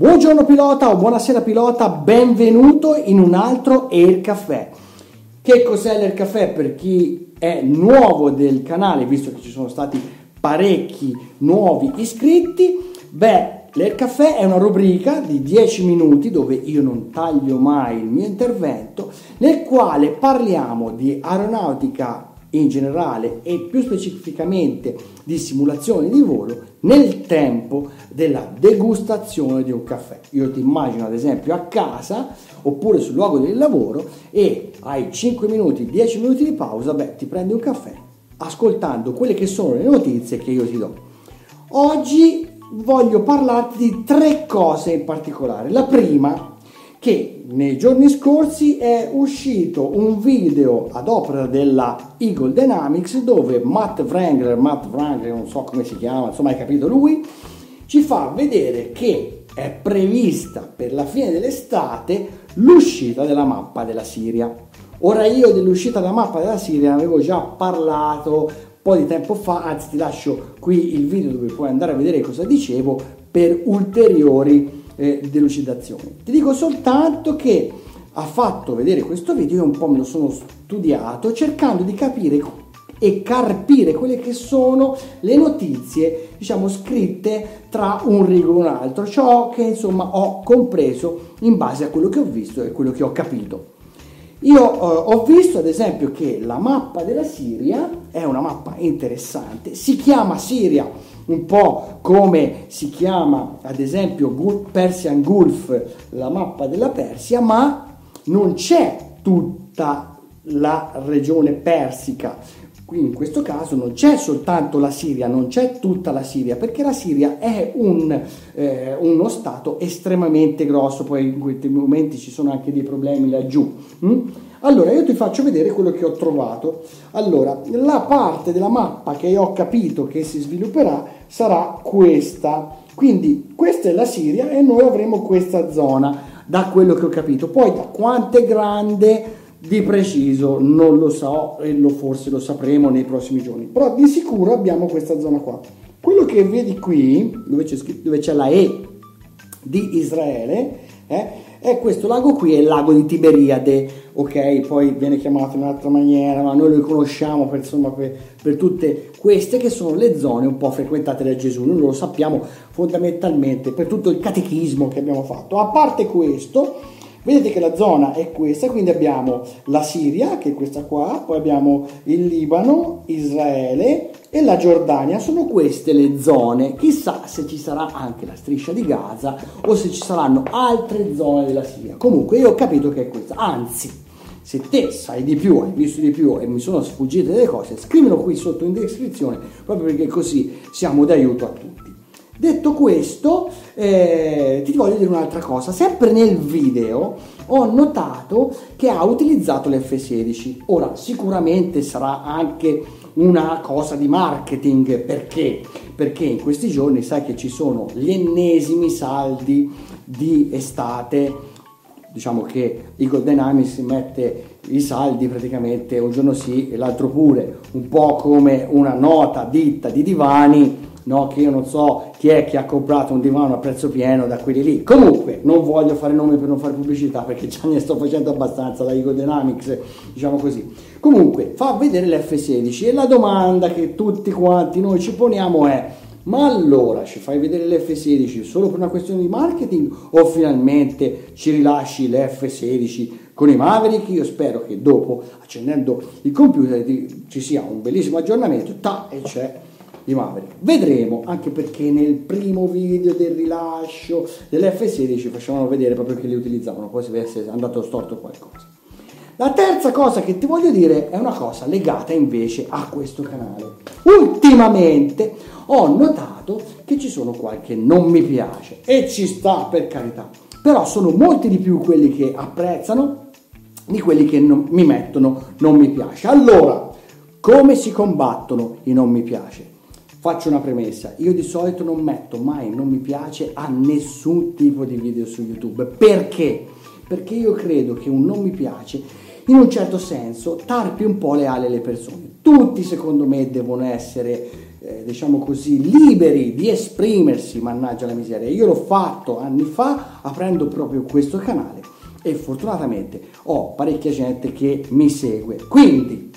Buongiorno pilota o buonasera pilota, benvenuto in un altro Air Caffè. Che cos'è l'Air Caffè per chi è nuovo del canale, visto che ci sono stati parecchi nuovi iscritti? Beh, l'Air Caffè è una rubrica di 10 minuti dove io non taglio mai il mio intervento, nel quale parliamo di aeronautica in generale e più specificamente di simulazioni di volo nel tempo della degustazione di un caffè. Io ti immagino ad esempio a casa oppure sul luogo del lavoro e hai 5 minuti, 10 minuti di pausa, beh, ti prendi un caffè ascoltando quelle che sono le notizie che io ti do. Oggi voglio parlarti di tre cose in particolare. La prima che nei giorni scorsi è uscito un video ad opera della Eagle Dynamics dove Matt Wrangler, Matt Wrangler, non so come si chiama, insomma hai capito lui, ci fa vedere che è prevista per la fine dell'estate l'uscita della mappa della Siria. Ora io dell'uscita della mappa della Siria ne avevo già parlato un po' di tempo fa, anzi ti lascio qui il video dove puoi andare a vedere cosa dicevo per ulteriori eh, delucidazioni. Ti dico soltanto che ha fatto vedere questo video, io un po' me lo sono studiato cercando di capire e carpire quelle che sono le notizie, diciamo, scritte tra un rigo e un altro, ciò che insomma ho compreso in base a quello che ho visto e quello che ho capito. Io eh, ho visto ad esempio che la mappa della Siria è una mappa interessante, si chiama Siria un po' come si chiama ad esempio Persian Gulf, la mappa della Persia, ma non c'è tutta la regione persica. Quindi in questo caso non c'è soltanto la Siria, non c'è tutta la Siria, perché la Siria è un, eh, uno stato estremamente grosso, poi in questi momenti ci sono anche dei problemi laggiù. Hm? Allora, io ti faccio vedere quello che ho trovato. Allora, la parte della mappa che ho capito che si svilupperà sarà questa. Quindi questa è la Siria e noi avremo questa zona, da quello che ho capito. Poi da quanto è grande di preciso non lo so e lo, forse lo sapremo nei prossimi giorni. Però di sicuro abbiamo questa zona qua. Quello che vedi qui, dove c'è, dove c'è la E di Israele, eh, e questo lago qui è il lago di Tiberiade, ok? Poi viene chiamato in un'altra maniera, ma noi lo conosciamo per, insomma, per, per, tutte queste che sono le zone un po' frequentate da Gesù. Noi lo sappiamo fondamentalmente per tutto il catechismo che abbiamo fatto. A parte questo, vedete che la zona è questa, quindi abbiamo la Siria, che è questa qua, poi abbiamo il Libano, Israele, e la Giordania. Sono queste le zone. Chissà se ci sarà anche la striscia di Gaza o se ci saranno altre zone della Siria. Comunque io ho capito che è questa. Anzi, se te sai di più, hai visto di più e mi sono sfuggite delle cose, scrivilo qui sotto in descrizione proprio perché così siamo d'aiuto a tutti. Detto questo, eh, ti voglio dire un'altra cosa. Sempre nel video ho notato che ha utilizzato l'F16. Ora, sicuramente sarà anche una cosa di marketing perché? Perché in questi giorni sai che ci sono gli ennesimi saldi di estate. Diciamo che Eagle Dynamics mette i saldi praticamente un giorno sì e l'altro pure, un po' come una nota ditta di divani no? che io non so chi è che ha comprato un divano a prezzo pieno da quelli lì. Comunque, non voglio fare nomi per non fare pubblicità perché già ne sto facendo abbastanza la Ego Dynamics, diciamo così. Comunque, fa vedere l'F16 e la domanda che tutti quanti noi ci poniamo è ma allora ci fai vedere l'F16 solo per una questione di marketing o finalmente ci rilasci l'F16 con i Maverick? Io spero che dopo, accendendo il computer, ci sia un bellissimo aggiornamento ta, e c'è di Maverick. Vedremo, anche perché nel primo video del rilascio dell'F16 facevano vedere proprio che li utilizzavano, poi si è andato storto qualcosa. La terza cosa che ti voglio dire è una cosa legata invece a questo canale. Ultimamente ho notato che ci sono qualche non mi piace e ci sta per carità, però sono molti di più quelli che apprezzano di quelli che non, mi mettono non mi piace. Allora, come si combattono i non mi piace? Faccio una premessa, io di solito non metto mai non mi piace a nessun tipo di video su YouTube. Perché? Perché io credo che un non mi piace in un certo senso tarpi un po' le ali alle persone. Tutti secondo me devono essere, eh, diciamo così, liberi di esprimersi, mannaggia la miseria. Io l'ho fatto anni fa aprendo proprio questo canale e fortunatamente ho parecchia gente che mi segue. Quindi,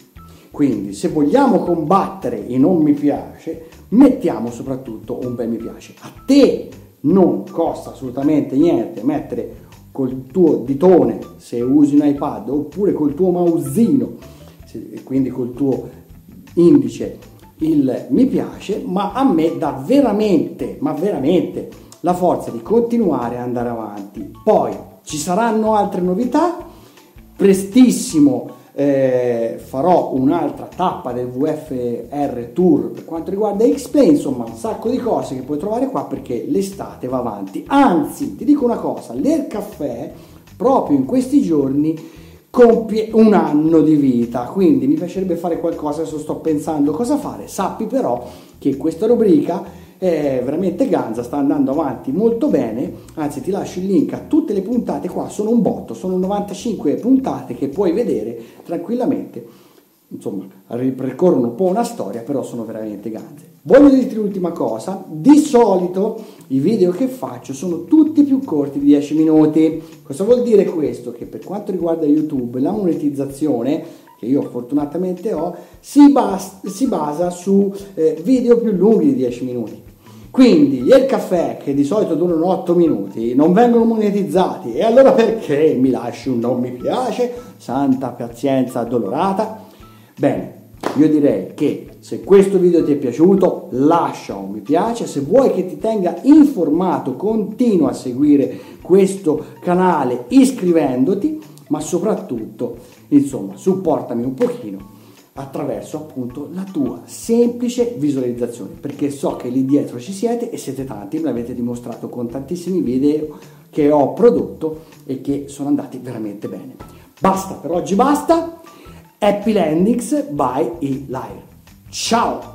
quindi se vogliamo combattere i non mi piace, mettiamo soprattutto un bel mi piace. A te non costa assolutamente niente mettere col tuo ditone se usi un iPad oppure col tuo mausino, quindi col tuo indice il mi piace, ma a me dà veramente, ma veramente la forza di continuare ad andare avanti. Poi ci saranno altre novità, prestissimo eh, farò un'altra tappa del VFR Tour per quanto riguarda X-Play, insomma un sacco di cose che puoi trovare qua perché l'estate va avanti. Anzi, ti dico una cosa, l'Air Caffè proprio in questi giorni compie un anno di vita, quindi mi piacerebbe fare qualcosa, adesso sto pensando cosa fare, sappi però che questa rubrica è veramente ganza, sta andando avanti molto bene, anzi ti lascio il link a tutte le puntate qua, sono un botto, sono 95 puntate che puoi vedere tranquillamente, insomma ripercorrono un po' una storia, però sono veramente ganze. Voglio dirti l'ultima cosa, di solito i video che faccio sono tutti più corti di 10 minuti, cosa vuol dire questo? Che per quanto riguarda YouTube la monetizzazione che io fortunatamente ho, si, bas- si basa su eh, video più lunghi di 10 minuti. Quindi il caffè che di solito durano 8 minuti non vengono monetizzati e allora perché mi lasci un non mi piace? Santa pazienza addolorata. Bene, io direi che se questo video ti è piaciuto lascia un mi piace, se vuoi che ti tenga informato continua a seguire questo canale iscrivendoti, ma soprattutto insomma supportami un pochino attraverso appunto la tua semplice visualizzazione, perché so che lì dietro ci siete e siete tanti, me l'avete dimostrato con tantissimi video che ho prodotto e che sono andati veramente bene. Basta, per oggi basta. Happy Landings by E-Live. Ciao!